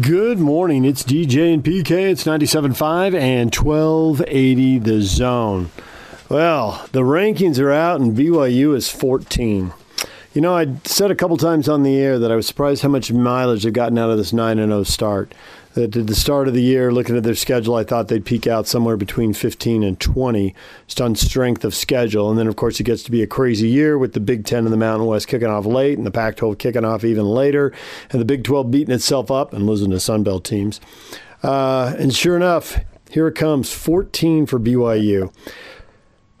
Good morning. It's DJ and PK. It's 97.5 and 1280 the zone. Well, the rankings are out and BYU is 14. You know, I said a couple times on the air that I was surprised how much mileage they've gotten out of this 9 0 start. That at the start of the year, looking at their schedule, I thought they'd peak out somewhere between 15 and 20, just on strength of schedule. And then, of course, it gets to be a crazy year with the Big Ten and the Mountain West kicking off late and the Pac 12 kicking off even later, and the Big 12 beating itself up and losing to Sunbelt teams. Uh, and sure enough, here it comes 14 for BYU.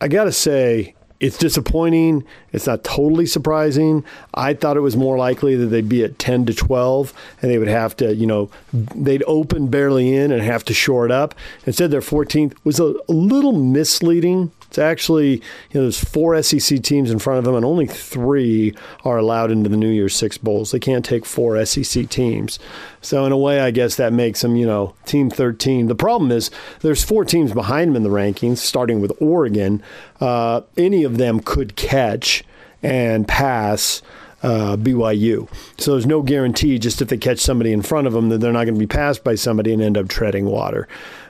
I got to say, it's disappointing. It's not totally surprising. I thought it was more likely that they'd be at 10 to 12 and they would have to, you know, they'd open barely in and have to shore it up. Instead, their 14th was a, a little misleading it's actually, you know, there's four SEC teams in front of them, and only three are allowed into the New Year's Six Bowls. They can't take four SEC teams. So, in a way, I guess that makes them, you know, Team 13. The problem is there's four teams behind them in the rankings, starting with Oregon. Uh, any of them could catch and pass uh, BYU. So there's no guarantee just if they catch somebody in front of them that they're not going to be passed by somebody and end up treading water.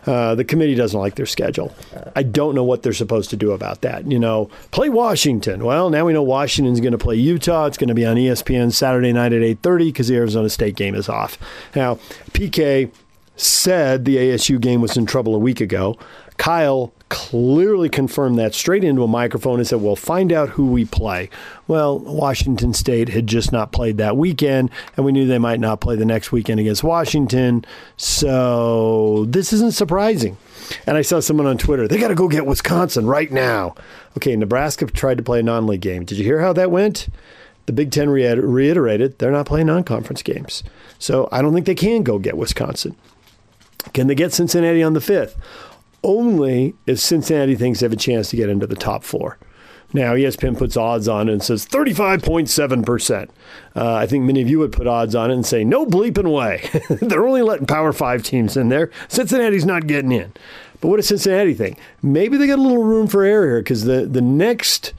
Uh, the committee doesn't like their schedule. I don't know what they're supposed to do about that. You know, play Washington. Well, now we know Washington's going to play Utah. It's going to be on ESPN Saturday night at 8:30 because the Arizona State game is off. Now, PK said the ASU game was in trouble a week ago. Kyle clearly confirmed that straight into a microphone and said, We'll find out who we play. Well, Washington State had just not played that weekend, and we knew they might not play the next weekend against Washington. So this isn't surprising. And I saw someone on Twitter, they got to go get Wisconsin right now. Okay, Nebraska tried to play a non league game. Did you hear how that went? The Big Ten reiterated they're not playing non conference games. So I don't think they can go get Wisconsin. Can they get Cincinnati on the 5th? Only if Cincinnati thinks they have a chance to get into the top four. Now, ESPN puts odds on it and says 35.7%. Uh, I think many of you would put odds on it and say, no bleeping way. They're only letting Power Five teams in there. Cincinnati's not getting in. But what does Cincinnati think? Maybe they got a little room for error here because the, the next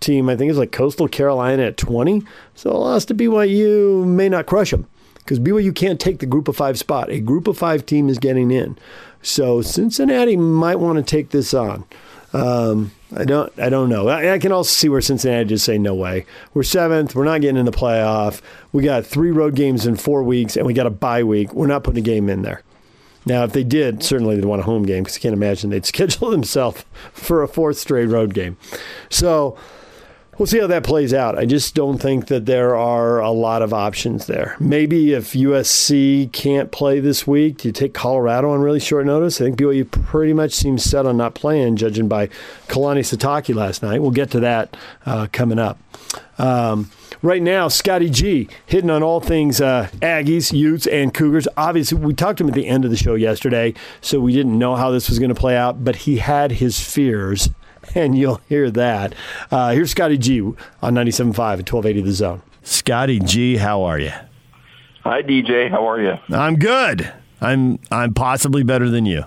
team, I think, is like Coastal Carolina at 20. So a loss to BYU may not crush them because BYU can't take the group of five spot. A group of five team is getting in. So Cincinnati might want to take this on. Um, I don't. I don't know. I, I, can also see where Cincinnati just say no way. We're seventh. We're not getting in the playoff. We got three road games in four weeks, and we got a bye week. We're not putting a game in there. Now, if they did, certainly they'd want a home game because I can't imagine they'd schedule themselves for a fourth straight road game. So we'll see how that plays out. I just don't think that there are a lot of options there. Maybe if USC can't play this week, do you take Colorado on really short notice? I think BYU pretty much seems set on not playing, judging by Kalani Sitake last night. We'll get to that uh, coming up. Um, right now, Scotty G hitting on all things uh, Aggies, Utes, and Cougars. Obviously, we talked to him at the end of the show yesterday, so we didn't know how this was going to play out, but he had his fears and you'll hear that. Uh, here's Scotty G on 97.5 at 1280 The Zone. Scotty G, how are you? Hi, DJ. How are you? I'm good. I'm I'm possibly better than you.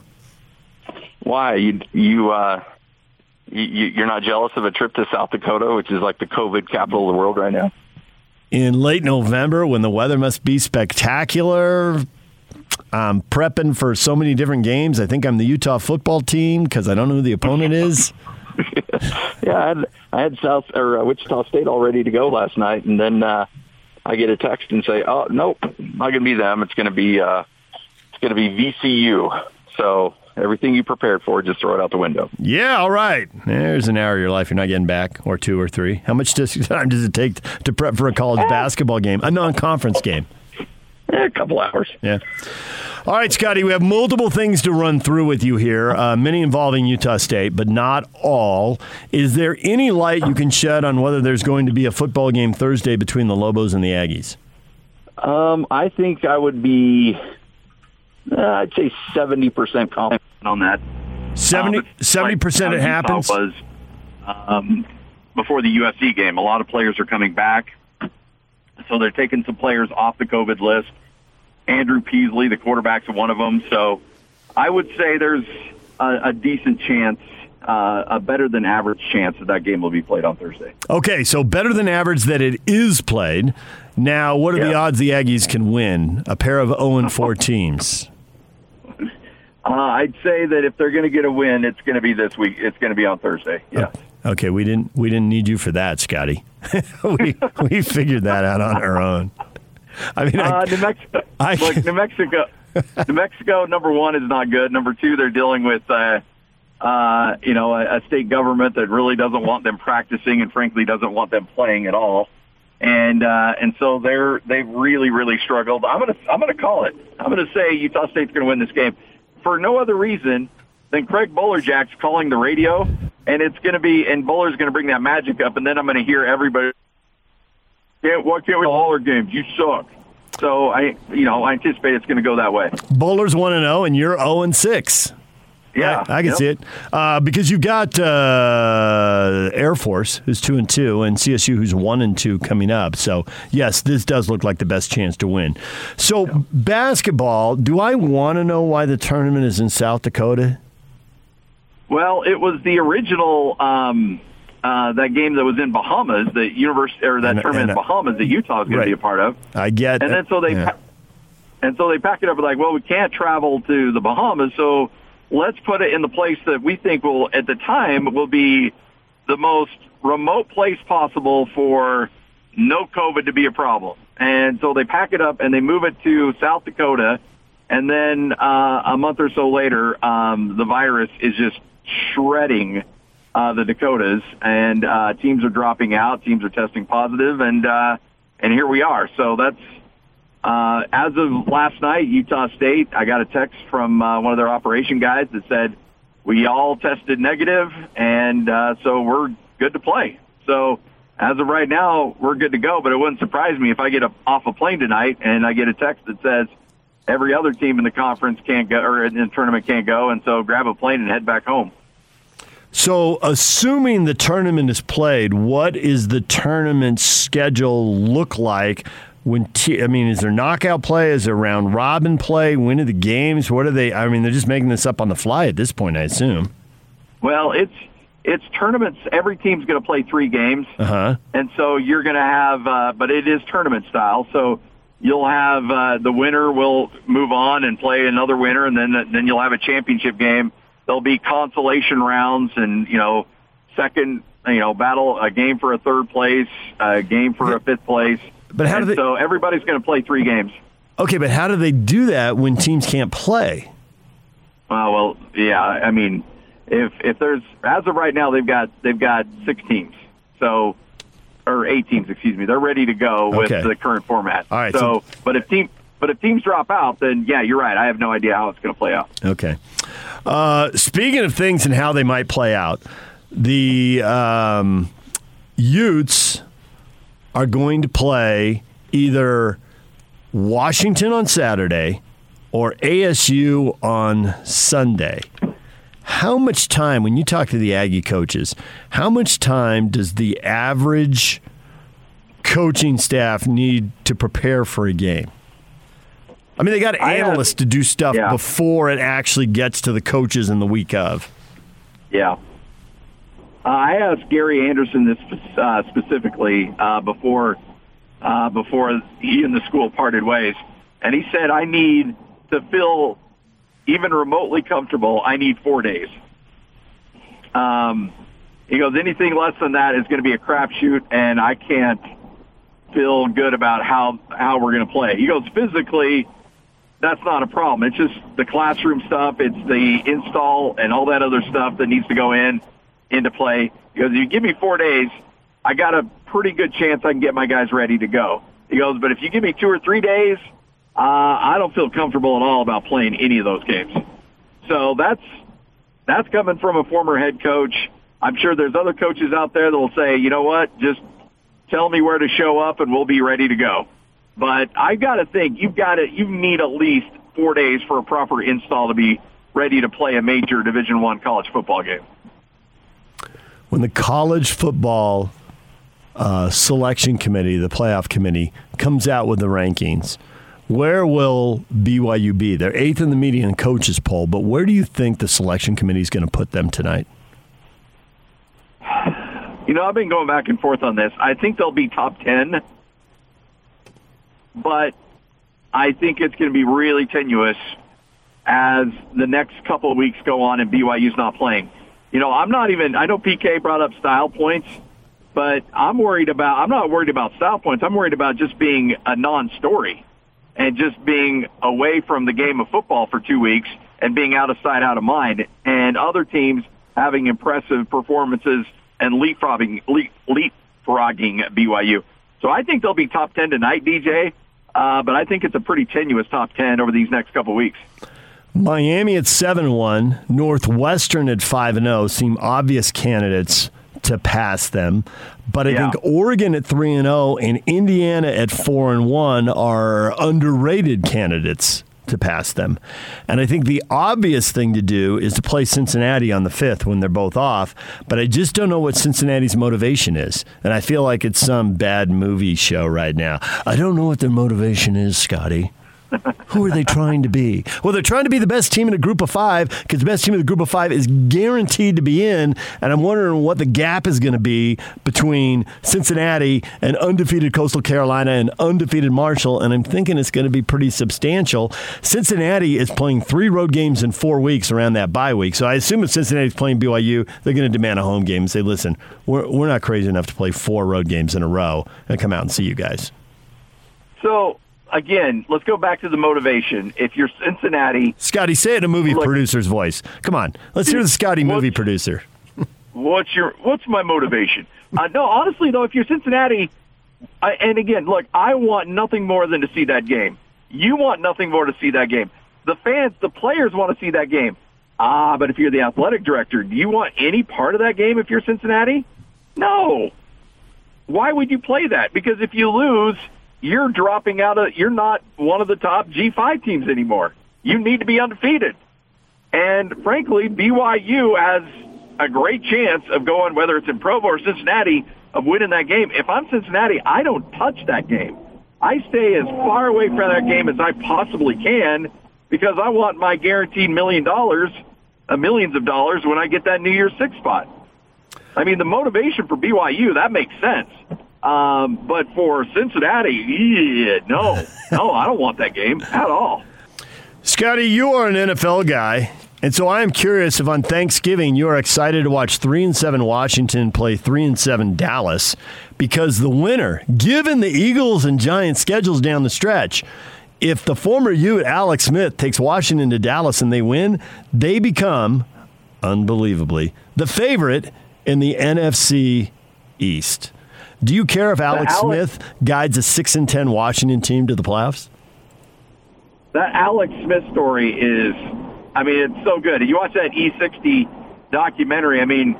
Why you you uh, you, you're not jealous of a trip to South Dakota, which is like the COVID capital of the world right now? In late November, when the weather must be spectacular, I'm prepping for so many different games. I think I'm the Utah football team because I don't know who the opponent is. yeah, I had I had South or uh, Wichita State all ready to go last night, and then uh, I get a text and say, "Oh, nope, not going to be them. It's going to be uh, it's going to be VCU." So everything you prepared for, just throw it out the window. Yeah, all right. There's an hour of your life you're not getting back, or two or three. How much time does it take to prep for a college basketball game, a non-conference game? A couple hours. Yeah. All right, Scotty, we have multiple things to run through with you here, uh, many involving Utah State, but not all. Is there any light you can shed on whether there's going to be a football game Thursday between the Lobos and the Aggies? Um, I think I would be, uh, I'd say 70% confident on that. 70, um, 70% like it happens? Was, um, before the USC game. A lot of players are coming back. So they're taking some players off the COVID list. Andrew Peasley, the quarterback's one of them. So I would say there's a, a decent chance uh, a better than average chance that that game will be played on Thursday. Okay, so better than average that it is played. Now, what are yeah. the odds the Aggies can win? A pair of 0 and 4 teams. Uh, I'd say that if they're going to get a win, it's going to be this week. It's going to be on Thursday. Yeah. Okay, we didn't we didn't need you for that, Scotty. we we figured that out on our own. I mean, uh, I, New Mexico. I, look, New Mexico. New Mexico. Number one is not good. Number two, they're dealing with. Uh, uh, you know, a, a state government that really doesn't want them practicing and frankly doesn't want them playing at all. And uh, and so they're they've really really struggled. I'm gonna I'm gonna call it. I'm gonna say Utah State's gonna win this game for no other reason than Craig Bolerjack's calling the radio, and it's gonna be and Bowler's gonna bring that magic up, and then I'm gonna hear everybody. Can't why can't we all our games? You suck. So I you know I anticipate it's going to go that way. Bowler's one and zero, oh, and you're zero and six. Yeah, I, I can yep. see it uh, because you've got uh, Air Force who's two and two, and CSU who's one and two coming up. So yes, this does look like the best chance to win. So yep. basketball, do I want to know why the tournament is in South Dakota? Well, it was the original. Um, uh, that game that was in Bahamas, the university or that and, tournament and, in Bahamas that Utah is going right. to be a part of. I get, and then so they, yeah. and so they pack it up like, well, we can't travel to the Bahamas, so let's put it in the place that we think will, at the time, will be the most remote place possible for no COVID to be a problem. And so they pack it up and they move it to South Dakota. And then uh, a month or so later, um, the virus is just shredding uh, the Dakotas, and uh, teams are dropping out. Teams are testing positive, and uh, and here we are. So that's uh, as of last night, Utah State, I got a text from uh, one of their operation guys that said we all tested negative, and uh, so we're good to play. So as of right now, we're good to go. But it wouldn't surprise me if I get a, off a plane tonight and I get a text that says every other team in the conference can't go or in the tournament can't go, and so grab a plane and head back home. So, assuming the tournament is played, what is the tournament schedule look like when t- I mean, is there knockout play? Is there round robin play? When are the games? What are they? I mean, they're just making this up on the fly at this point, I assume. Well, it's it's tournaments. Every team's going to play three games, uh-huh. and so you're going to have, uh, but it is tournament style. So you'll have uh, the winner will move on and play another winner, and then then you'll have a championship game. There'll be consolation rounds, and you know, second, you know, battle a game for a third place, a game for a fifth place but how do they? So everybody's going to play three games. Okay, but how do they do that when teams can't play? Uh, well, yeah. I mean, if if there's as of right now, they've got they've got six teams. So or eight teams, excuse me. They're ready to go with okay. the current format. All right. So, so, but if team but if teams drop out, then yeah, you're right. I have no idea how it's going to play out. Okay. Uh, speaking of things and how they might play out, the um, Utes are going to play either Washington on Saturday or ASU on Sunday. How much time, when you talk to the Aggie coaches, how much time does the average coaching staff need to prepare for a game? I mean, they got analysts have, to do stuff yeah. before it actually gets to the coaches in the week of. Yeah. Uh, I asked Gary Anderson this uh, specifically uh, before uh, before he and the school parted ways, and he said, "I need to feel even remotely comfortable. I need four days." Um, he goes, "Anything less than that is going to be a crapshoot, and I can't feel good about how how we're going to play." He goes, "Physically." That's not a problem. It's just the classroom stuff. It's the install and all that other stuff that needs to go in into play because if you give me four days, I got a pretty good chance I can get my guys ready to go. He goes, but if you give me two or three days, uh, I don't feel comfortable at all about playing any of those games. So that's that's coming from a former head coach. I'm sure there's other coaches out there that will say, you know what, just tell me where to show up and we'll be ready to go. But I got to think you've got to you need at least four days for a proper install to be ready to play a major Division One college football game when the college football uh, selection committee, the playoff committee, comes out with the rankings, where will BYU be? They're eighth in the median coaches poll, but where do you think the selection committee is going to put them tonight? You know, I've been going back and forth on this. I think they'll be top 10, but I think it's going to be really tenuous as the next couple of weeks go on and BYU's not playing. You know, I'm not even, I know PK brought up style points, but I'm worried about, I'm not worried about style points. I'm worried about just being a non-story and just being away from the game of football for two weeks and being out of sight, out of mind, and other teams having impressive performances and leapfrogging, leap, leapfrogging BYU. So I think they'll be top 10 tonight, DJ, uh, but I think it's a pretty tenuous top 10 over these next couple weeks. Miami at 7 1, Northwestern at 5 0 seem obvious candidates to pass them. But I yeah. think Oregon at 3 and 0 and Indiana at 4 and 1 are underrated candidates to pass them. And I think the obvious thing to do is to play Cincinnati on the 5th when they're both off, but I just don't know what Cincinnati's motivation is. And I feel like it's some bad movie show right now. I don't know what their motivation is, Scotty. Who are they trying to be? Well, they're trying to be the best team in a group of five because the best team in the group of five is guaranteed to be in. And I'm wondering what the gap is going to be between Cincinnati and undefeated Coastal Carolina and undefeated Marshall. And I'm thinking it's going to be pretty substantial. Cincinnati is playing three road games in four weeks around that bye week. So I assume if Cincinnati's playing BYU, they're going to demand a home game and say, listen, we're, we're not crazy enough to play four road games in a row and come out and see you guys. So again, let's go back to the motivation. If you're Cincinnati, Scotty, say it in a movie look, producer's voice. Come on, let's hear the Scotty movie producer. what's your What's my motivation? Uh, no, honestly though, if you're Cincinnati, I, and again, look, I want nothing more than to see that game. You want nothing more to see that game. The fans, the players want to see that game. Ah, but if you're the athletic director, do you want any part of that game if you're Cincinnati? No. Why would you play that? Because if you lose, you're dropping out of, you're not one of the top G5 teams anymore. You need to be undefeated. And frankly, BYU has a great chance of going, whether it's in Provo or Cincinnati, of winning that game. If I'm Cincinnati, I don't touch that game. I stay as far away from that game as I possibly can because I want my guaranteed million dollars, uh, millions of dollars when I get that New Year's Six spot. I mean, the motivation for BYU, that makes sense. Um, but for Cincinnati, yeah, no, no, I don't want that game at all. Scotty, you are an NFL guy. And so I am curious if on Thanksgiving you are excited to watch three and seven Washington play three and seven Dallas, because the winner, given the Eagles and Giants schedules down the stretch, if the former you, Alex Smith, takes Washington to Dallas and they win, they become, unbelievably, the favorite in the NFC East. Do you care if Alex, Alex Smith guides a six and ten Washington team to the playoffs? That Alex Smith story is, I mean, it's so good. You watch that E60 documentary. I mean,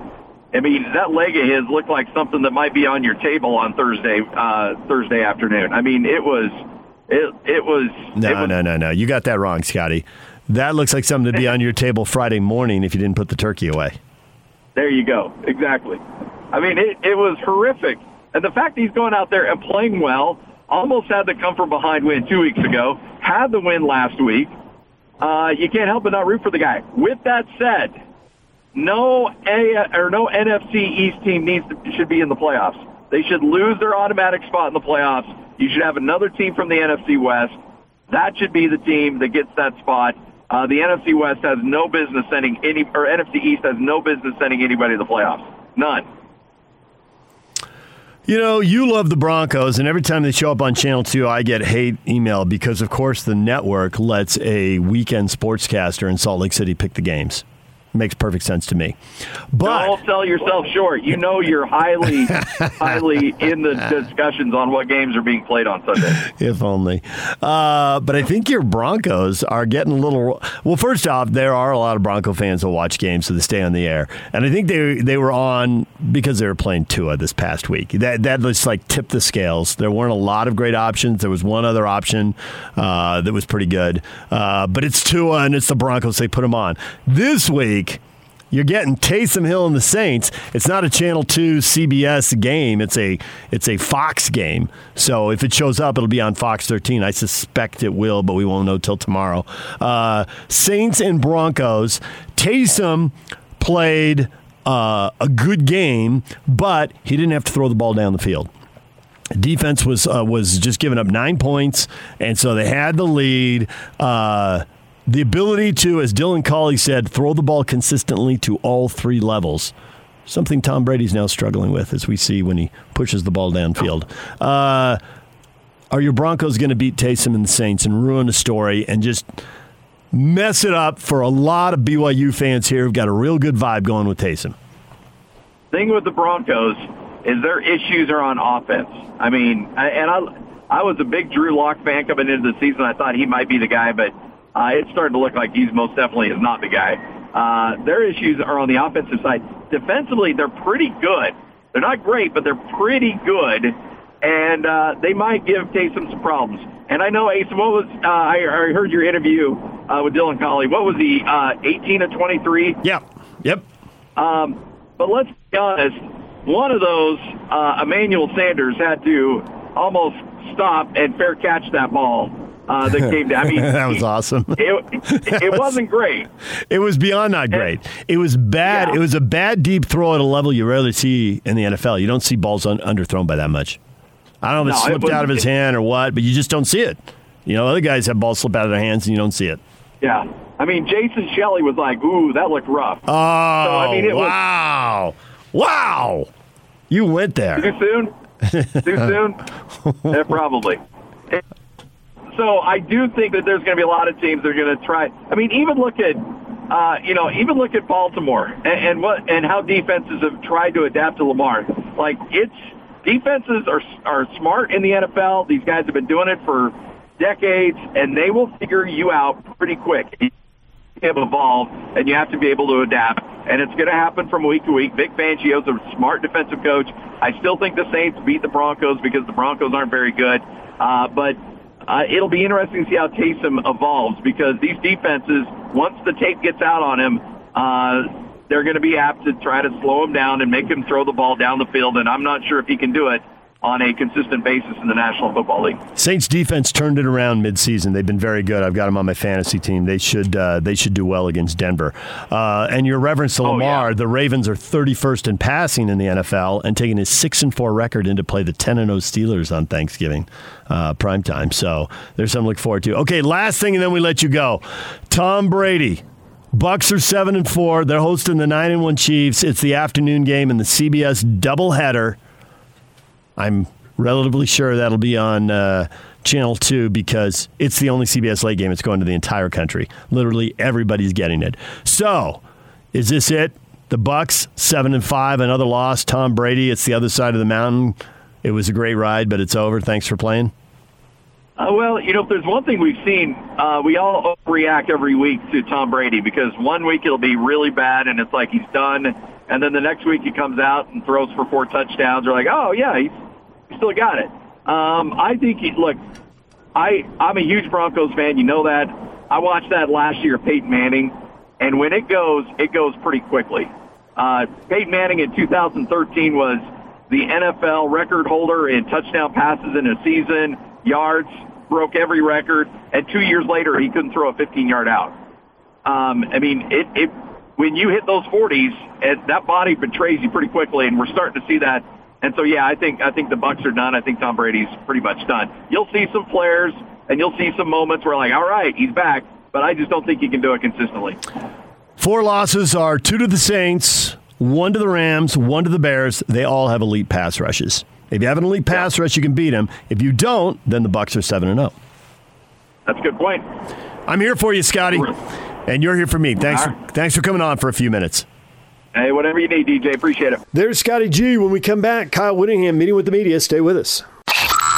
I mean that leg of his looked like something that might be on your table on Thursday uh, Thursday afternoon. I mean, it was it it was no it was, no no no. You got that wrong, Scotty. That looks like something to be on your table Friday morning if you didn't put the turkey away. There you go. Exactly. I mean, it, it was horrific. And the fact he's going out there and playing well, almost had the come from behind win two weeks ago, had the win last week. Uh, you can't help but not root for the guy. With that said, no A or no NFC East team needs to, should be in the playoffs. They should lose their automatic spot in the playoffs. You should have another team from the NFC West. That should be the team that gets that spot. Uh, the NFC West has no business sending any, or NFC East has no business sending anybody to the playoffs. None. You know, you love the Broncos, and every time they show up on Channel 2, I get hate email because, of course, the network lets a weekend sportscaster in Salt Lake City pick the games makes perfect sense to me. But don't sell yourself short. You know you're highly, highly in the discussions on what games are being played on Sunday. If only. Uh, but I think your Broncos are getting a little. Well, first off, there are a lot of Bronco fans who watch games, so they stay on the air, and I think they they were on because they were playing Tua this past week. That that just like tipped the scales. There weren't a lot of great options. There was one other option uh, that was pretty good, uh, but it's Tua and it's the Broncos. They put them on this week you're getting Taysom Hill and the Saints. It's not a Channel Two CBS game. It's a it's a Fox game. So if it shows up, it'll be on Fox 13. I suspect it will, but we won't know till tomorrow. Uh, Saints and Broncos. Taysom played uh, a good game, but he didn't have to throw the ball down the field. Defense was uh, was just giving up nine points, and so they had the lead. Uh, the ability to, as Dylan Collie said, throw the ball consistently to all three levels. Something Tom Brady's now struggling with, as we see when he pushes the ball downfield. Uh, are your Broncos going to beat Taysom and the Saints and ruin the story and just mess it up for a lot of BYU fans here who've got a real good vibe going with Taysom? Thing with the Broncos is their issues are on offense. I mean, and I I was a big Drew Lock fan coming into the season. I thought he might be the guy, but uh, it's starting to look like he's most definitely is not the guy. Uh, their issues are on the offensive side. Defensively, they're pretty good. They're not great, but they're pretty good, and uh, they might give Taysom some problems. And I know, Ace, what was uh, I, I heard your interview uh, with Dylan Collie. What was he? Uh, 18 to 23. Yeah. Yep. Um, but let's be honest one of those, uh, Emmanuel Sanders had to almost stop and fair catch that ball uh, that came down. I mean, that was awesome. It, it, it wasn't great. It was beyond not great. It was bad. Yeah. It was a bad deep throw at a level you rarely see in the NFL. You don't see balls un- underthrown by that much. I don't know if it no, slipped it out of his hand or what, but you just don't see it. You know, other guys have balls slip out of their hands and you don't see it. Yeah. I mean, Jason Shelley was like, ooh, that looked rough. Oh, so, I mean, wow. Was, Wow. You went there. Too soon? Too soon? yeah, probably. So I do think that there's going to be a lot of teams that are going to try. I mean, even look at, uh, you know, even look at Baltimore and, and what and how defenses have tried to adapt to Lamar. Like it's defenses are are smart in the NFL. These guys have been doing it for decades, and they will figure you out pretty quick have evolved, and you have to be able to adapt. And it's going to happen from week to week. Vic Fangio's a smart defensive coach. I still think the Saints beat the Broncos because the Broncos aren't very good. Uh, but uh, it'll be interesting to see how Taysom evolves because these defenses, once the tape gets out on him, uh, they're going to be apt to try to slow him down and make him throw the ball down the field. And I'm not sure if he can do it on a consistent basis in the National Football League. Saints defense turned it around midseason. They've been very good. I've got them on my fantasy team. They should uh, they should do well against Denver. Uh, and your reverence to Lamar, oh, yeah. the Ravens are 31st in passing in the NFL and taking his six and four record into play the 10 and 0 Steelers on Thanksgiving uh, prime time. So there's something to look forward to. Okay, last thing, and then we let you go. Tom Brady. Bucks are seven and four. They're hosting the nine and one Chiefs. It's the afternoon game in the CBS doubleheader. I'm relatively sure that'll be on uh, Channel 2 because it's the only CBS late game that's going to the entire country. Literally everybody's getting it. So, is this it? The Bucks 7 and 5, another loss. Tom Brady, it's the other side of the mountain. It was a great ride, but it's over. Thanks for playing. Uh, well, you know, if there's one thing we've seen, uh, we all react every week to Tom Brady because one week it'll be really bad and it's like he's done, and then the next week he comes out and throws for four touchdowns. We're like, oh yeah, he's still got it. Um, I think, he, look, I, I'm a huge Broncos fan. You know that. I watched that last year, Peyton Manning, and when it goes, it goes pretty quickly. Uh, Peyton Manning in 2013 was the NFL record holder in touchdown passes in a season, yards, broke every record, and two years later, he couldn't throw a 15-yard out. Um, I mean, it, it when you hit those 40s, it, that body betrays you pretty quickly, and we're starting to see that and so, yeah, I think I think the Bucks are done. I think Tom Brady's pretty much done. You'll see some flares, and you'll see some moments where, like, all right, he's back, but I just don't think he can do it consistently. Four losses are two to the Saints, one to the Rams, one to the Bears. They all have elite pass rushes. If you have an elite pass rush, you can beat them. If you don't, then the Bucks are seven and zero. Oh. That's a good point. I'm here for you, Scotty, and you're here for me. Thanks, for, thanks for coming on for a few minutes. Hey, whatever you need, DJ. Appreciate it. There's Scotty G. When we come back, Kyle Whittingham meeting with the media. Stay with us.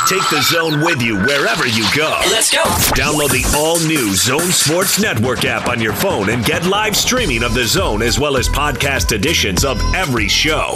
Take the zone with you wherever you go. Let's go. Download the all new Zone Sports Network app on your phone and get live streaming of the zone as well as podcast editions of every show.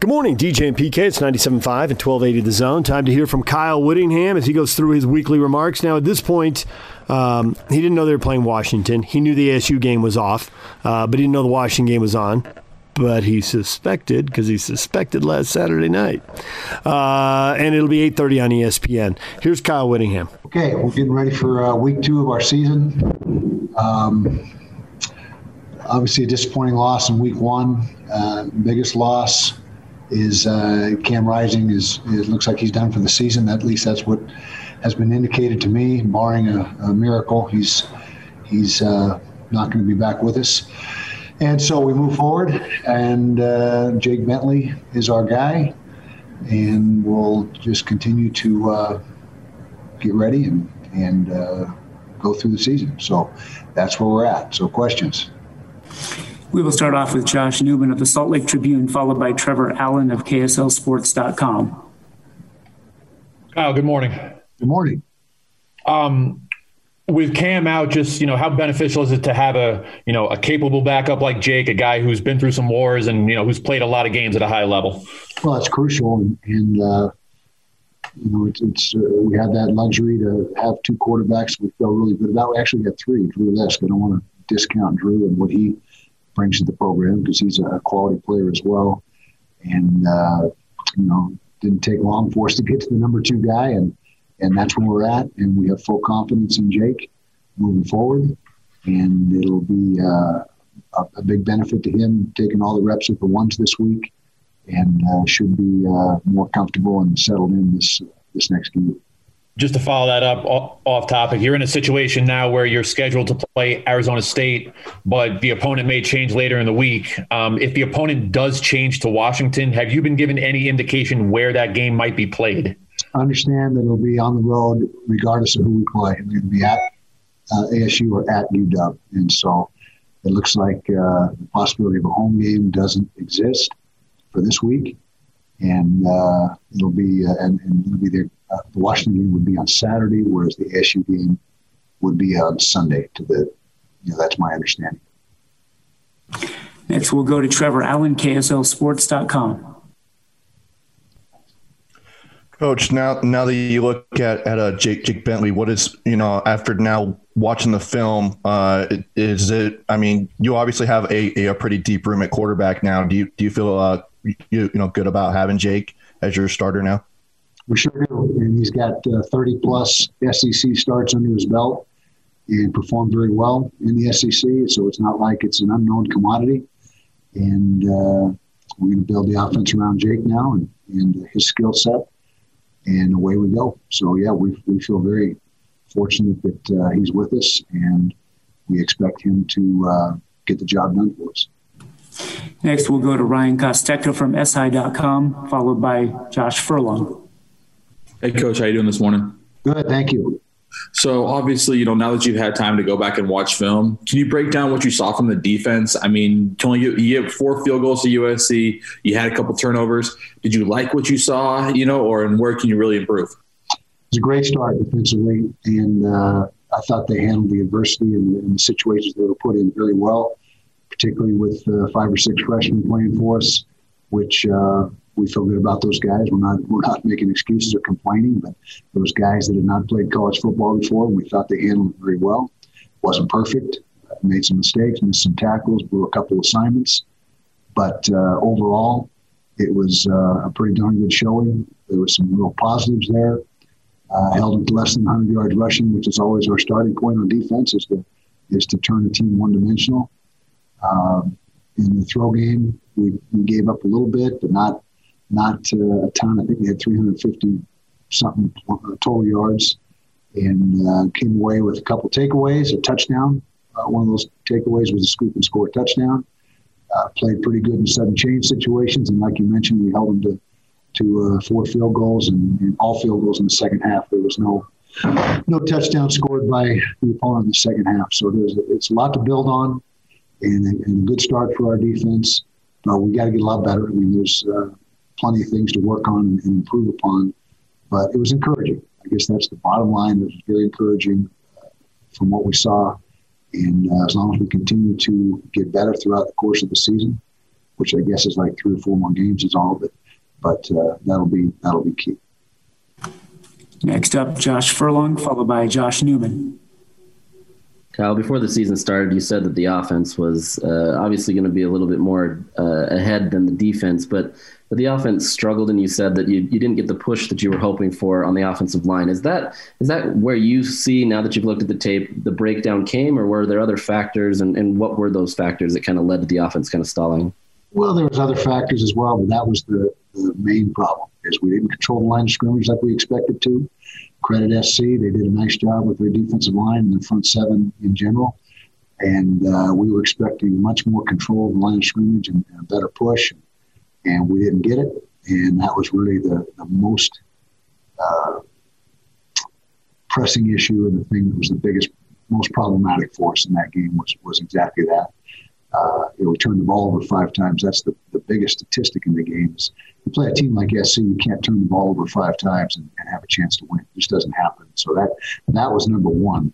Good morning, DJ and PK. It's 97.5 and 1280 The Zone. Time to hear from Kyle Whittingham as he goes through his weekly remarks. Now, at this point, um, he didn't know they were playing Washington. He knew the ASU game was off, uh, but he didn't know the Washington game was on. But he suspected because he suspected last Saturday night, uh, and it'll be 8:30 on ESPN. Here's Kyle Whittingham. Okay, we're getting ready for uh, week two of our season. Um, obviously, a disappointing loss in week one. Uh, biggest loss is uh, Cam Rising. Is it looks like he's done for the season. At least that's what has been indicated to me. Barring a, a miracle, he's he's uh, not going to be back with us. And so we move forward, and uh, Jake Bentley is our guy, and we'll just continue to uh, get ready and and uh, go through the season. So that's where we're at. So questions. We will start off with Josh Newman of the Salt Lake Tribune, followed by Trevor Allen of KSLSports.com. Kyle, good morning. Good morning. Um, with Cam out, just you know, how beneficial is it to have a you know a capable backup like Jake, a guy who's been through some wars and you know who's played a lot of games at a high level? Well, it's crucial, and, and uh, you know, it's, it's uh, we had that luxury to have two quarterbacks we feel really good about. We actually got three. Drew Lisk. I don't want to discount Drew and what he brings to the program because he's a quality player as well. And uh, you know, didn't take long for us to get to the number two guy, and and that's where we're at. And we have full confidence in Jake moving forward, and it'll be uh, a, a, big benefit to him taking all the reps with the ones this week, and uh, should be uh, more comfortable and settled in this this next game just to follow that up off topic, you're in a situation now where you're scheduled to play Arizona State, but the opponent may change later in the week. Um, if the opponent does change to Washington, have you been given any indication where that game might be played? I understand that it'll be on the road, regardless of who we play. Going to be at uh, ASU or at UW, and so it looks like uh, the possibility of a home game doesn't exist for this week, and uh, it'll be uh, and, and it'll be there uh, the Washington game would be on Saturday, whereas the ASU game would be on Sunday. To the, you know, that's my understanding. Next, we'll go to Trevor Allen, KSLSports.com. Coach, now now that you look at at uh, Jake Jake Bentley, what is you know after now watching the film, uh, is it? I mean, you obviously have a, a pretty deep room at quarterback now. Do you do you feel uh, you, you know good about having Jake as your starter now? We sure do. And he's got uh, 30 plus SEC starts under his belt and performed very well in the SEC. So it's not like it's an unknown commodity. And uh, we're going to build the offense around Jake now and, and his skill set. And away we go. So, yeah, we, we feel very fortunate that uh, he's with us and we expect him to uh, get the job done for us. Next, we'll go to Ryan Costecca from SI.com, followed by Josh Furlong. Hey, Coach, how you doing this morning? Good, thank you. So obviously, you know, now that you've had time to go back and watch film, can you break down what you saw from the defense? I mean, Tony, you, you have four field goals to USC. You had a couple turnovers. Did you like what you saw? You know, or and where can you really improve? It's a great start defensively, and uh, I thought they handled the adversity and, and, the situations they were put in very well, particularly with uh, five or six freshmen playing for us, which. Uh, we feel good about those guys. We're not we're not making excuses or complaining, but those guys that had not played college football before, we thought they handled it very well. wasn't perfect. Made some mistakes, missed some tackles, blew a couple assignments, but uh, overall, it was uh, a pretty darn good showing. There were some real positives there. Uh, held them to less than 100 yards rushing, which is always our starting point on defense, is to is to turn the team one dimensional. Um, in the throw game, we, we gave up a little bit, but not not uh, a ton. I think we had 350 something total yards and uh, came away with a couple takeaways, a touchdown. Uh, one of those takeaways was a scoop and score touchdown. Uh, played pretty good in sudden change situations, and like you mentioned, we held them to to uh, four field goals and, and, all field goals in the second half. There was no no touchdown scored by the opponent in the second half. So there's it's a lot to build on, and, and a good start for our defense. But we got to get a lot better. I mean, there's uh, plenty of things to work on and improve upon. But it was encouraging. I guess that's the bottom line. It was very encouraging uh, from what we saw. And uh, as long as we continue to get better throughout the course of the season, which I guess is like three or four more games is all, but but uh, that'll be that'll be key. Next up, Josh Furlong, followed by Josh Newman. Kyle, before the season started, you said that the offense was uh, obviously going to be a little bit more uh, ahead than the defense, but but the offense struggled, and you said that you, you didn't get the push that you were hoping for on the offensive line. Is that is that where you see now that you've looked at the tape, the breakdown came, or were there other factors, and, and what were those factors that kind of led to the offense kind of stalling? Well, there was other factors as well, but that was the, the main problem is we didn't control the line of scrimmage like we expected to. Credit SC, they did a nice job with their defensive line and the front seven in general. And uh, we were expecting much more control of the line of scrimmage and, and a better push. And we didn't get it. And that was really the, the most uh, pressing issue and the thing that was the biggest, most problematic for us in that game was, was exactly that. Uh, you know, we turned the ball over five times. That's the, the biggest statistic in the game. Is you play a team like SC, you can't turn the ball over five times and, and have a chance to win. It just doesn't happen. So that that was number one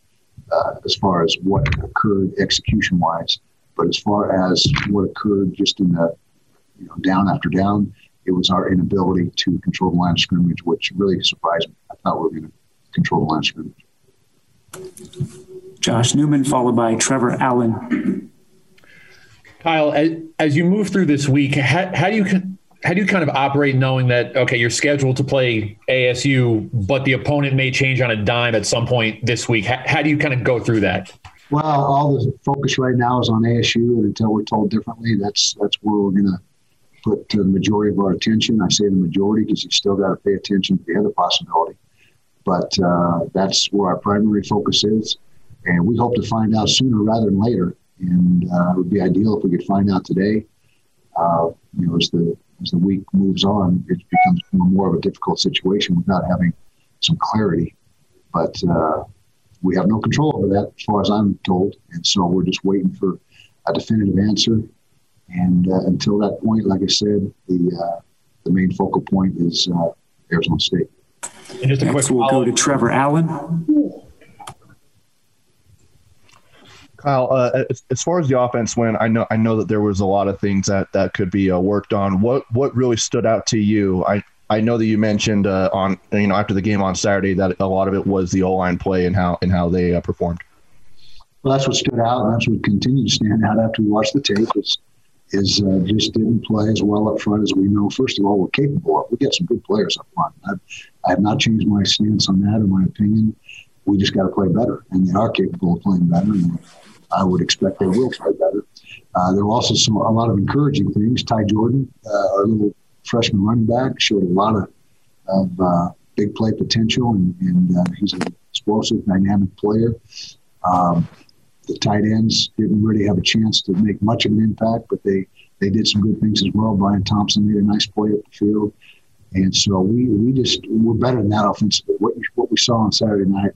uh, as far as what occurred execution wise. But as far as what occurred just in the you know, down after down. It was our inability to control the line of scrimmage, which really surprised me. I thought we were going to control the line of scrimmage. Josh Newman, followed by Trevor Allen. Kyle, as, you move through this week, how, how do you how do you kind of operate knowing that okay you're scheduled to play ASU, but the opponent may change on a dime at some point this week? How, how do you kind of go through that? Well, all the focus right now is on ASU, and until we're told differently, that's that's where we're going to put the majority of our attention. I say the majority because you still got to pay attention to the other possibility. But uh, that's where our primary focus is. And we hope to find out sooner rather than later. And uh, it would be ideal if we could find out today. Uh, you know, as the as the week moves on, it becomes more of a difficult situation without having some clarity. But uh, we have no control over that, as far as I'm told. And so we're just waiting for a definitive answer and uh, until that point, like I said, the uh, the main focal point is uh, Arizona State. And just a Next, quick we'll go to Trevor Allen. Kyle, uh, as, as, far as the offense went, I know I know that there was a lot of things that that could be uh, worked on. What what really stood out to you? I I know that you mentioned uh, on you know after the game on Saturday that a lot of it was the O line play and how and how they uh, performed. Well, that's what stood out, and that's what continued to stand out after we watched the tape. Is is uh, just didn't play as well up front as we know. First of all, we're capable of. We got some good players up front. I've, I have not changed my stance on that, in my opinion. We just got to play better, and they are capable of playing better. And I would expect they will play better. Uh, there were also some a lot of encouraging things. Ty Jordan, uh, our little freshman running back, showed a lot of, of uh, big play potential, and, and uh, he's an explosive, dynamic player. Um, the tight ends didn't really have a chance to make much of an impact, but they they did some good things as well. Bryan Thompson made a nice play up the field, and so we we just we're better than that offensively. What what we saw on Saturday night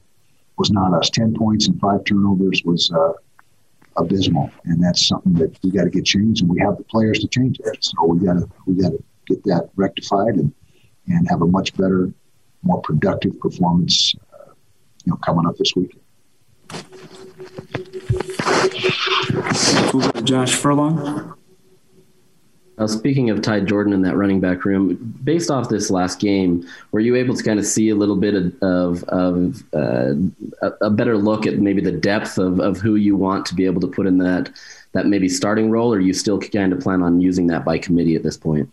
was not us. Ten points and five turnovers was uh, abysmal, and that's something that we got to get changed, and we have the players to change it. So we got to we got to get that rectified and and have a much better, more productive performance, uh, you know, coming up this weekend. Josh Furlong. Now, speaking of Ty Jordan in that running back room, based off this last game, were you able to kind of see a little bit of, of uh, a, a, better look at maybe the depth of, of who you want to be able to put in that that maybe starting role, or you still kind of plan on using that by committee at this point?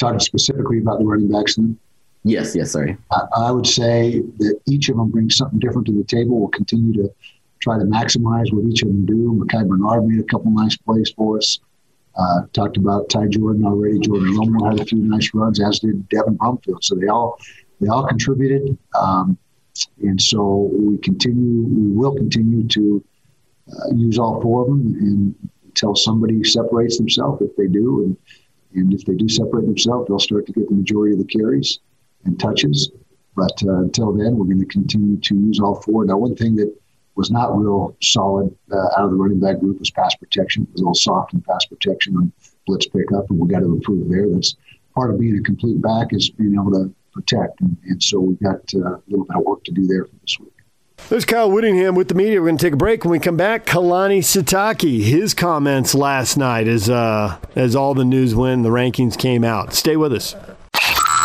Talking specifically about the running backs then? Yes, yes, sorry. I, I would say that each of them brings something different to the table. We'll continue to try to maximize what each of them do. Micah Bernard made a couple nice plays for us. Uh, talked about Ty Jordan already. Jordan Romo had a few nice runs, as did Devin Brumfield. So they all they all contributed, um, and so we continue. We will continue to uh, use all four of them and until somebody separates themselves. If they do, and and if they do separate themselves, they'll start to get the majority of the carries and touches. But uh, until then, we're going to continue to use all four. Now, one thing that was not real solid uh, out of the running back group was pass protection. It was a little soft in pass protection on blitz pickup, and we got to improve there. That's part of being a complete back is being able to protect, and, and so we've got uh, a little bit of work to do there for this week. There's Kyle Whittingham with the media. We're going to take a break. When we come back, Kalani Sitake, his comments last night as uh, as all the news when the rankings came out. Stay with us.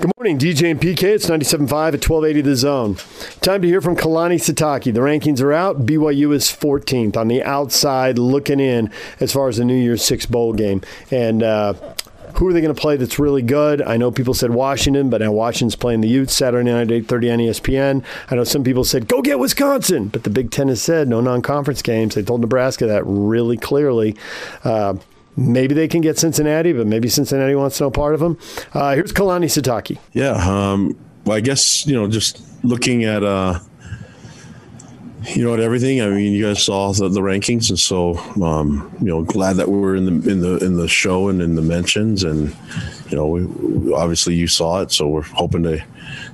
Good morning, DJ and PK. It's 97.5 at 1280 The Zone. Time to hear from Kalani Sitake. The rankings are out. BYU is 14th on the outside looking in as far as the New Year's Six Bowl game. And uh, who are they going to play that's really good? I know people said Washington, but now Washington's playing the Utes Saturday night at 8.30 on ESPN. I know some people said, go get Wisconsin. But the Big Ten has said no non-conference games. They told Nebraska that really clearly. Uh, Maybe they can get Cincinnati, but maybe Cincinnati wants no part of them. Uh, here's Kalani Sitake. Yeah, um, well, I guess you know, just looking at uh, you know, at everything. I mean, you guys saw the, the rankings, and so um, you know, glad that we were in the in the in the show and in the mentions, and you know, we, obviously you saw it, so we're hoping to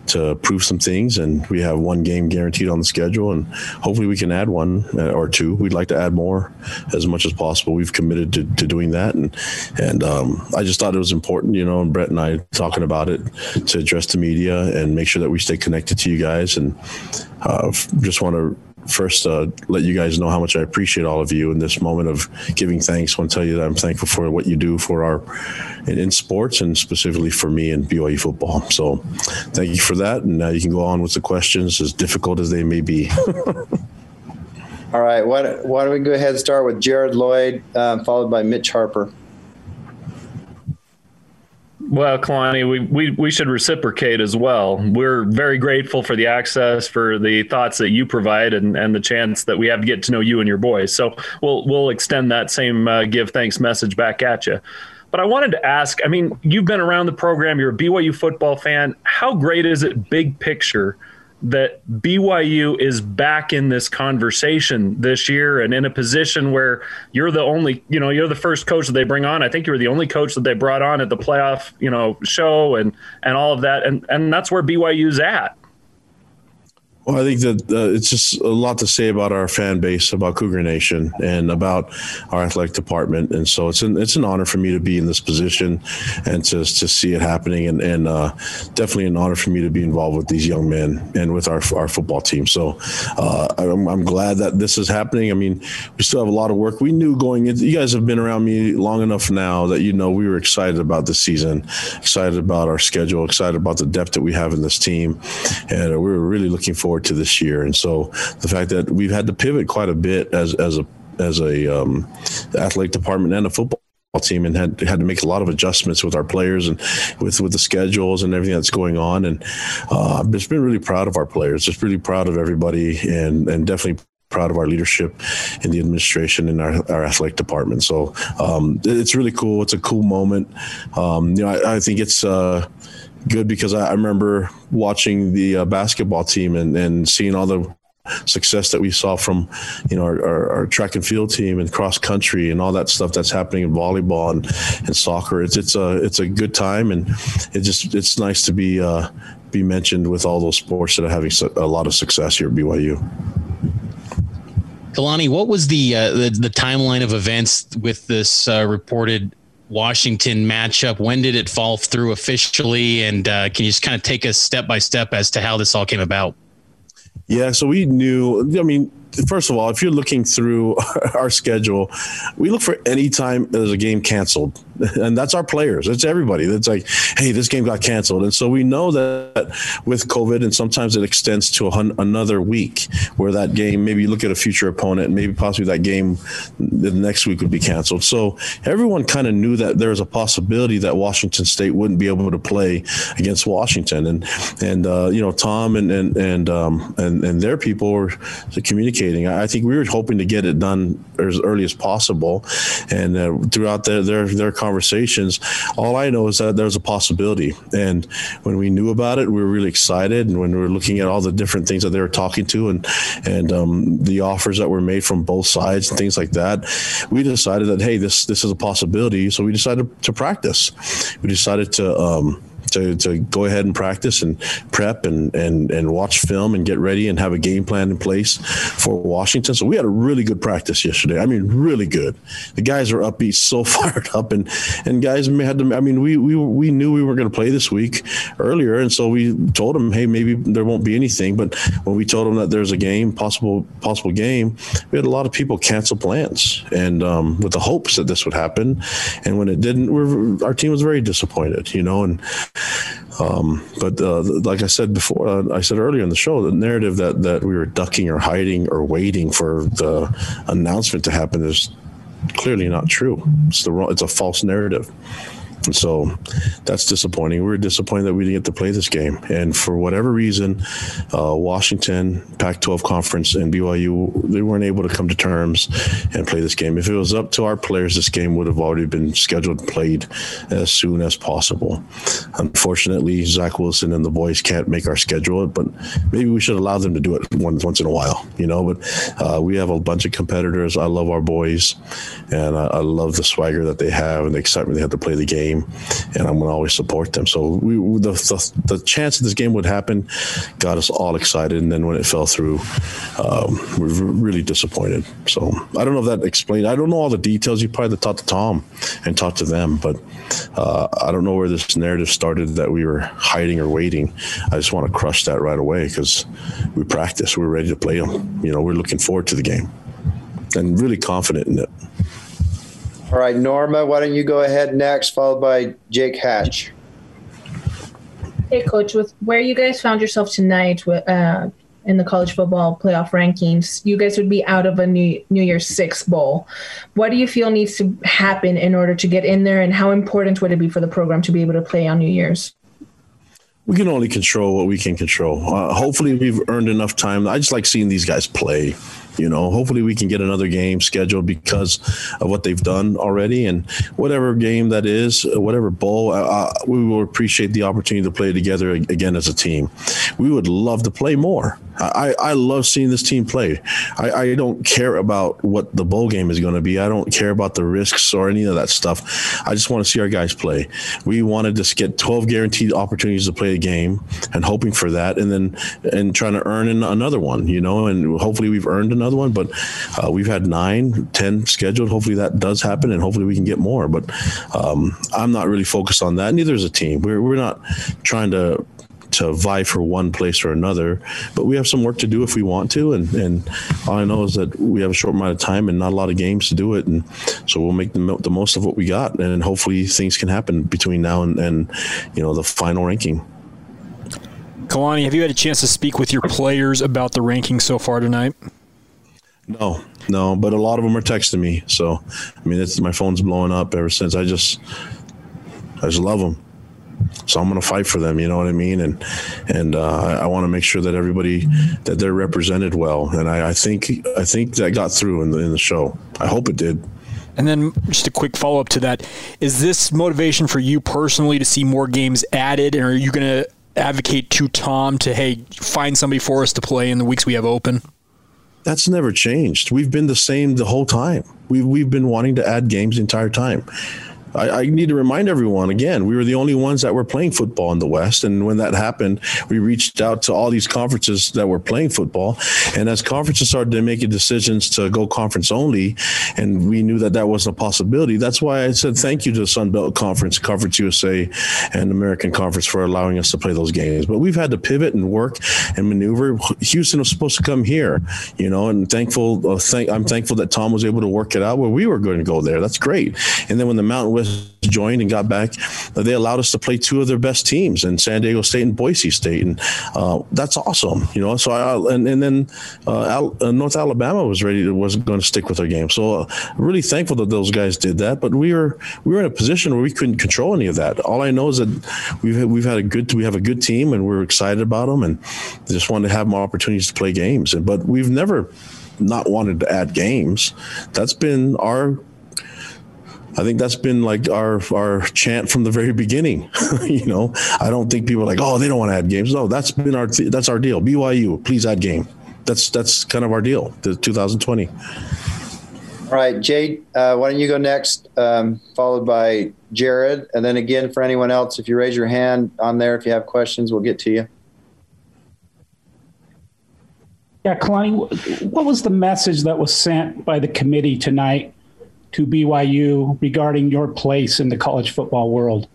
to prove some things. And we have one game guaranteed on the schedule, and hopefully we can add one uh, or two. We'd like to add more as much as possible. We've committed to, to doing that, and and um, I just thought it was important, you know, and Brett and I talking about it to address the media and make sure that we stay connected to you guys, and uh, just want to first uh, let you guys know how much I appreciate all of you in this moment of giving thanks. I want to tell you that I'm thankful for what you do for our in, in sports and specifically for me in BYU football. So thank you for that. And now you can go on with the questions, as difficult as they may be. all right. Why, why don't we go ahead and start with Jared Lloyd, um, followed by Mitch Harper. Well, Kalani, we, we, we should reciprocate as well. We're very grateful for the access, for the thoughts that you provide, and, and the chance that we have to get to know you and your boys. So we'll we'll extend that same uh, give thanks message back at you. But I wanted to ask I mean, you've been around the program, you're a BYU football fan. How great is it, big picture, that BYU is back in this conversation this year and in a position where you're the only, you know, you're the first coach that they bring on. I think you were the only coach that they brought on at the playoff, you know, show and and all of that, and and that's where BYU's at. Well, I think that uh, it's just a lot to say about our fan base, about Cougar Nation, and about our athletic department. And so it's an it's an honor for me to be in this position and to to see it happening, and and uh, definitely an honor for me to be involved with these young men and with our our football team. So uh, I'm, I'm glad that this is happening. I mean, we still have a lot of work. We knew going in. You guys have been around me long enough now that you know we were excited about the season, excited about our schedule, excited about the depth that we have in this team, and we were really looking forward forward to this year. And so the fact that we've had to pivot quite a bit as as a as a um, athletic department and a football team and had had to make a lot of adjustments with our players and with with the schedules and everything that's going on. And uh, I've just been really proud of our players just really proud of everybody and and definitely proud of our leadership in the administration and our, our athletic department. So um, it's really cool. It's a cool moment. Um, you know I, I think it's uh, good because I, I remember watching the uh, basketball team and, and seeing all the success that we saw from you know our, our, our, track and field team and cross country and all that stuff that's happening in volleyball and, and soccer it's it's a it's a good time and it just it's nice to be uh, be mentioned with all those sports that are having a lot of success here at BYU. Kalani, what was the, uh, the, the timeline of events with this uh, reported Washington matchup? When did it fall through officially? And uh, can you just kind of take us step by step as to how this all came about? Yeah, so we knew. I mean, first of all, if you're looking through our schedule, we look for any time there's a game canceled, and that's our players. It's everybody. It's like, hey, this game got canceled, and so we know that with COVID, and sometimes it extends to hun- another week where that game. Maybe you look at a future opponent, maybe possibly that game the next week would be canceled. So everyone kind of knew that there was a possibility that Washington State wouldn't be able to play against Washington, and and uh, you know Tom and and and um, and, and their people were communicating communicating. I think we were hoping to get it done as early as possible, and uh, throughout their, their their conversations, all I know is that there's a possibility. And when we knew about it, we were really excited, and when we were looking at all the different things that they were talking to, and and um, the offers that were made from both sides and things like that, we decided that hey, this this is a possibility. So we decided to practice. We decided to. Um, to, to go ahead and practice and prep and, and, and watch film and get ready and have a game plan in place for Washington. So we had a really good practice yesterday. I mean, really good. The guys are upbeat, so fired up, and and guys had to. I mean, we we we knew we were going to play this week earlier, and so we told them, hey, maybe there won't be anything. But when we told them that there's a game, possible possible game, we had a lot of people cancel plans, and um, with the hopes that this would happen, and when it didn't, our team was very disappointed, you know, and um, but uh, like I said before, uh, I said earlier in the show, the narrative that that we were ducking or hiding or waiting for the announcement to happen is clearly not true. It's the wrong, it's a false narrative. So that's disappointing. We were disappointed that we didn't get to play this game. And for whatever reason, uh, Washington, Pac 12 conference, and BYU, they weren't able to come to terms and play this game. If it was up to our players, this game would have already been scheduled and played as soon as possible. Unfortunately, Zach Wilson and the boys can't make our schedule, but maybe we should allow them to do it once, once in a while, you know. But uh, we have a bunch of competitors. I love our boys, and I, I love the swagger that they have and the excitement they have to play the game game, and I'm going to always support them. So we, the, the, the chance that this game would happen got us all excited, and then when it fell through, um, we're really disappointed. So I don't know if that explained. I don't know all the details. You probably talked to Tom and talked to them, but uh, I don't know where this narrative started that we were hiding or waiting. I just want to crush that right away because we practice. We're ready to play them. You know, we're looking forward to the game and really confident in it. All right, Norma, why don't you go ahead next, followed by Jake Hatch. Hey, Coach, with where you guys found yourself tonight with, uh, in the college football playoff rankings, you guys would be out of a New, New Year's Six bowl. What do you feel needs to happen in order to get in there, and how important would it be for the program to be able to play on New Year's? We can only control what we can control. Uh, hopefully, we've earned enough time. I just like seeing these guys play. You know, hopefully we can get another game scheduled because of what they've done already, and whatever game that is, whatever bowl, uh, we will appreciate the opportunity to play together again as a team. We would love to play more. I, I love seeing this team play. I, I don't care about what the bowl game is going to be. I don't care about the risks or any of that stuff. I just want to see our guys play. We wanted to get 12 guaranteed opportunities to play a game and hoping for that, and then and trying to earn another one, you know, and hopefully we've earned another one. But uh, we've had nine, ten scheduled. Hopefully that does happen, and hopefully we can get more. But um, I'm not really focused on that. Neither is a team. We're we're not trying to to vie for one place or another. But we have some work to do if we want to. And, and all I know is that we have a short amount of time and not a lot of games to do it. And so we'll make the, the most of what we got. And hopefully things can happen between now and, and you know, the final ranking. Kalani, have you had a chance to speak with your players about the ranking so far tonight? No, no, but a lot of them are texting me. So, I mean, it's my phone's blowing up ever since. I just, I just love them. So I'm going to fight for them. You know what I mean? And and uh, I want to make sure that everybody that they're represented well. And I, I think I think that got through in the in the show. I hope it did. And then just a quick follow up to that: Is this motivation for you personally to see more games added, and are you going to advocate to Tom to hey find somebody for us to play in the weeks we have open? That's never changed. We've been the same the whole time. We've we've been wanting to add games the entire time. I, I, need to remind everyone again, we were the only ones that were playing football in the West. And when that happened, we reached out to all these conferences that were playing football. And as conferences started to make decisions to go conference only, and we knew that that wasn't a possibility, that's why I said thank you to the Sun Belt Conference, Conference USA, and American Conference for allowing us to play those games. But we've had to pivot and work and maneuver. Houston was supposed to come here, you know, and thankful, uh, thank, I'm thankful that Tom was able to work it out where we were going to go there. That's great. And then when the Mountain Joined and got back, they allowed us to play two of their best teams in San Diego State and Boise State, and uh, that's awesome. You know, so I and, and then uh, Al, uh, North Alabama was ready to was going to stick with their game. So uh, really thankful that those guys did that. But we were we were in a position where we couldn't control any of that. All I know is that we've we've had a good we have a good team and we're excited about them and just wanted to have more opportunities to play games. And but we've never not wanted to add games. That's been our I think that's been like our our chant from the very beginning. you know, I don't think people are like, oh, they don't want to add games. No, that's been our that's our deal. BYU, please add game. That's that's kind of our deal. The 2020. All right, Jade, uh, why don't you go next, um, followed by Jared, and then again for anyone else, if you raise your hand on there, if you have questions, we'll get to you. Yeah, Kalani, what was the message that was sent by the committee tonight to BYU regarding your place in the college football world?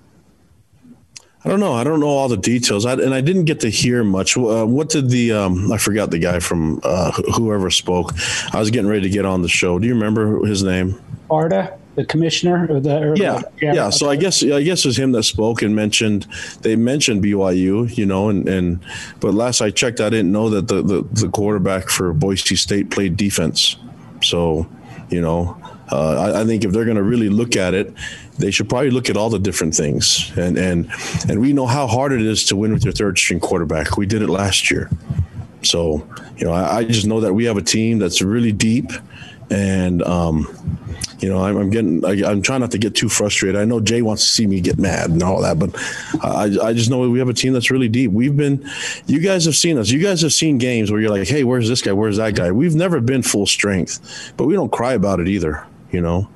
I don't know. I don't know all the details, I, and I didn't get to hear much. Uh, what did the um, I forgot the guy from uh, whoever spoke. I was getting ready to get on the show. Do you remember his name? Arda, the commissioner, or the or yeah, the, yeah, yeah. So I guess I guess it was him that spoke and mentioned they mentioned BYU, you know, and and but last I checked, I didn't know that the the, the quarterback for Boise State played defense. So, you know, uh, I, I, think if they're going to really look at it, they should probably look at all the different things. And and and we know how hard it is to win with your third string quarterback. We did it last year. So you know, I, I just know that we have a team that's really deep, and um, you know, I'm, I'm getting, I, am trying not to get too frustrated. I know Jay wants to see me get mad and all that, but I, I just know we have a team that's really deep. We've been, you guys have seen us. You guys have seen games where you're like, hey, where's this guy? Where's that guy? We've never been full strength, but we don't cry about it either you know?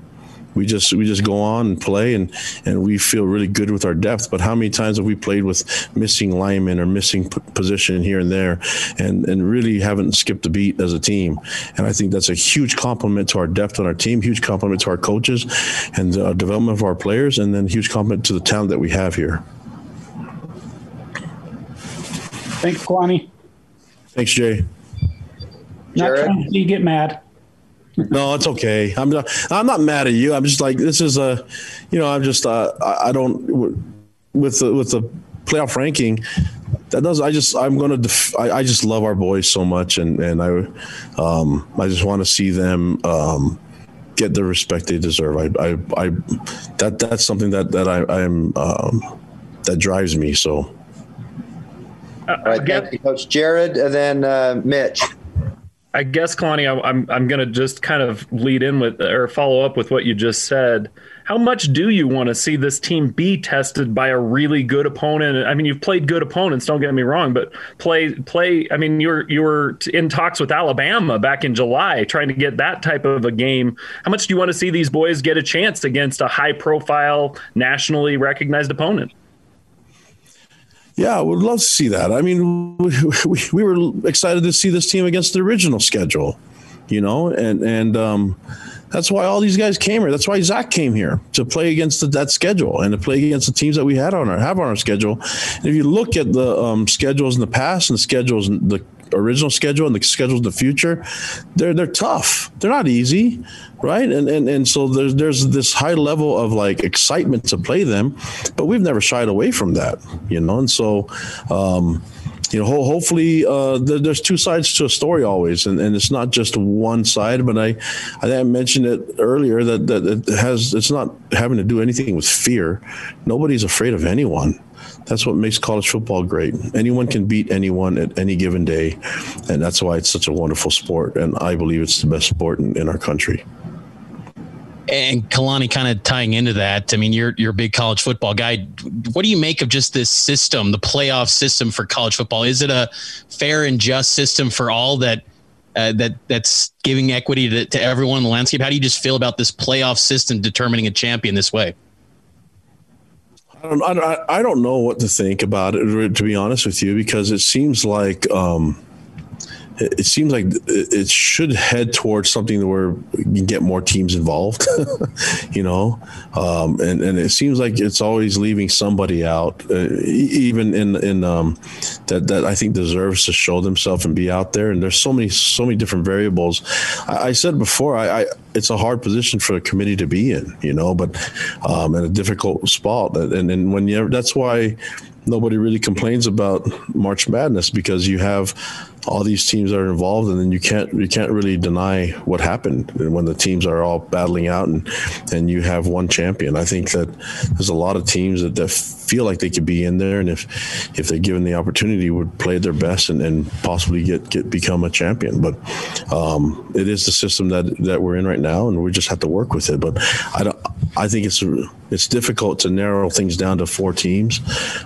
We just we just go on and play and and we feel really good with our depth. But how many times have we played with missing linemen or missing p- position here and there and and really haven't skipped a beat as a team? And i think that's a huge compliment to our depth on our team huge compliment to our coaches and the development of our players and then huge compliment to the talent that we have here. Thanks Kalani thanks jay. Not trying to see you get mad no, it's okay. I'm not. I'm not mad at you. I'm just like this is a, you know, I'm just. Uh, I, I don't with the with the playoff ranking. That does. I just. I'm gonna. Def, I, I just love our boys so much, and and I, um, I just want to see them. Um, get the respect they deserve. I, I, I that that's something that that I, I am um, that drives me. So. All right, thank you, Coach Jared, and then uh, Mitch. I guess, Kalani, I, I'm I'm going to just kind of lead in with or follow up with what you just said. How much do you want to see this team be tested by a really good opponent? I mean, you've played good opponents. Don't get me wrong, but play play. I mean, you were you were in talks with Alabama back in July, trying to get that type of a game. How much do you want to see these boys get a chance against a high profile, nationally recognized opponent? Yeah, would love to see that. I mean, we, we, we, were excited to see this team against the original schedule, you know, and and um, that's why all these guys came here. That's why Zach came here to play against the, that schedule and to play against the teams that we had on our have on our schedule. And if you look at the um, schedules in the past and the schedules the original schedule and the schedules in the future, they're they're tough. They're not easy, right? And and and so there's there's this high level of like excitement to play them, but we've never shied away from that, you know. And so. Um, you know, ho- hopefully, uh, th- there's two sides to a story always, and, and it's not just one side. But I, I mentioned it earlier that that it has it's not having to do anything with fear. Nobody's afraid of anyone. That's what makes college football great. Anyone can beat anyone at any given day. And that's why it's such a wonderful sport. And I believe it's the best sport in, in our country. And Kalani, kind of tying into that, I mean, you're you're a big college football guy. What do you make of just this system, the playoff system for college football? Is it a fair and just system for all that uh, that that's giving equity to, to everyone in the landscape? How do you just feel about this playoff system determining a champion this way? I don't, I, don't know what to think about it, to be honest with you, because it seems like um, it seems like it should head towards something where you can get more teams involved, you know, um, and and it seems like it's always leaving somebody out, uh, even in in um, that that I think deserves to show themselves and be out there. And there's so many so many different variables. I, I said before, I, I, it's a hard position for a committee to be in, you know, but um, in a difficult spot, and and when you that's why nobody really complains about March Madness because you have all these teams are involved, and then you can't you can't really deny what happened when the teams are all battling out, and and you have one champion. I think that there's a lot of teams that, that feel like they could be in there, and if if they're given the opportunity, would play their best and, and possibly get, get become a champion. But um, it is the system that that we're in right now, and we just have to work with it. But I don't. I think it's it's difficult to narrow things down to four teams,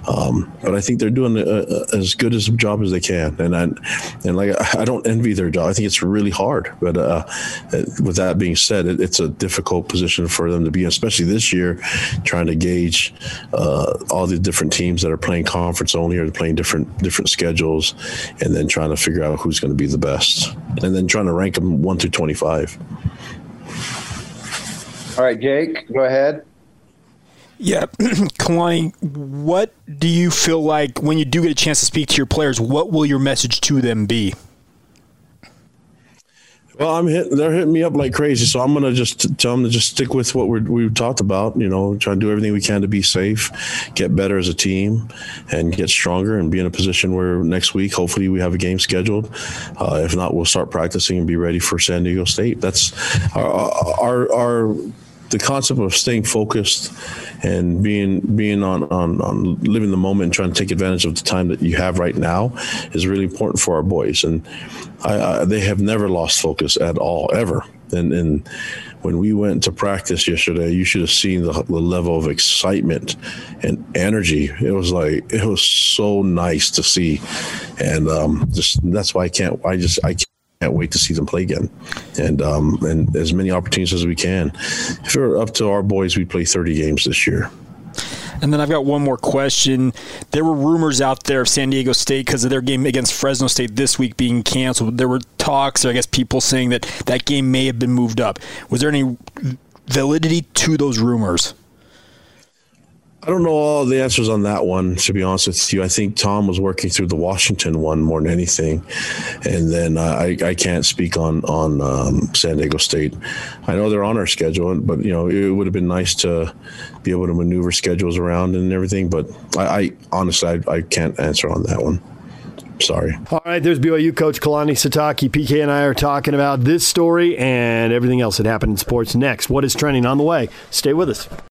um, but I think they're doing a, a, as good as a job as they can. And I, and like I don't envy their job. I think it's really hard. But uh, with that being said, it, it's a difficult position for them to be, in, especially this year, trying to gauge uh, all the different teams that are playing conference only or playing different different schedules, and then trying to figure out who's going to be the best, and then trying to rank them one through twenty five. All right, Jake, go ahead. Yeah, Kalani, what do you feel like when you do get a chance to speak to your players? What will your message to them be? Well, I'm hit, they're hitting me up like crazy, so I'm gonna just tell them to just stick with what we we've talked about. You know, try to do everything we can to be safe, get better as a team, and get stronger, and be in a position where next week, hopefully, we have a game scheduled. Uh, if not, we'll start practicing and be ready for San Diego State. That's our our, our the concept of staying focused and being being on, on on living the moment and trying to take advantage of the time that you have right now is really important for our boys. And I, I, they have never lost focus at all ever. And and when we went to practice yesterday you should have seen the, the level of excitement and energy. It was like it was so nice to see. And um, just that's why I can't I just I can't can't wait to see them play again, and um, and as many opportunities as we can. If it were up to our boys, we'd play 30 games this year. And then I've got one more question. There were rumors out there of San Diego State because of their game against Fresno State this week being canceled. There were talks, or I guess people saying that that game may have been moved up. Was there any validity to those rumors? I don't know all the answers on that one, to be honest with you. I think Tom was working through the Washington one more than anything, and then uh, I, I can't speak on on um, San Diego State. I know they're on our schedule, but you know it would have been nice to be able to maneuver schedules around and everything. But I, I honestly I, I can't answer on that one. Sorry. All right, there's BYU coach Kalani Sitake. PK and I are talking about this story and everything else that happened in sports next. What is trending on the way? Stay with us.